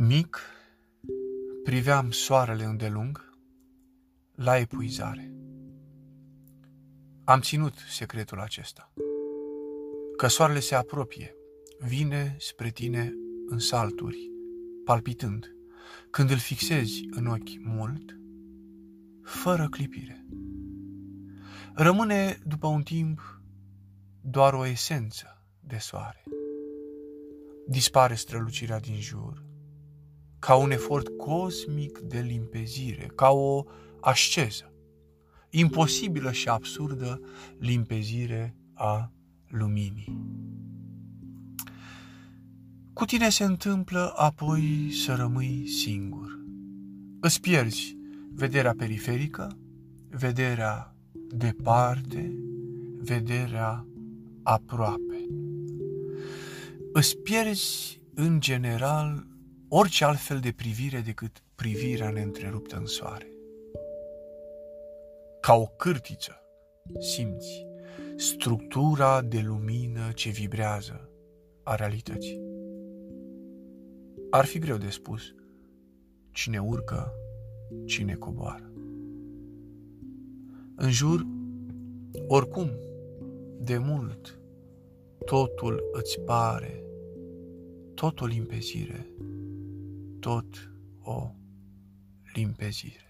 Mic, priveam soarele îndelung la epuizare. Am ținut secretul acesta. Că soarele se apropie, vine spre tine în salturi, palpitând, când îl fixezi în ochi mult, fără clipire. Rămâne după un timp doar o esență de soare. Dispare strălucirea din jur, ca un efort cosmic de limpezire, ca o asceză, imposibilă și absurdă limpezire a luminii. Cu tine se întâmplă apoi să rămâi singur. Îți pierzi vederea periferică, vederea departe, vederea aproape. Îți pierzi în general orice altfel de privire decât privirea neîntreruptă în soare. Ca o cârtiță simți structura de lumină ce vibrează a realității. Ar fi greu de spus cine urcă, cine coboară. În jur, oricum, de mult, totul îți pare, tot o limpezire, tot o limpezire.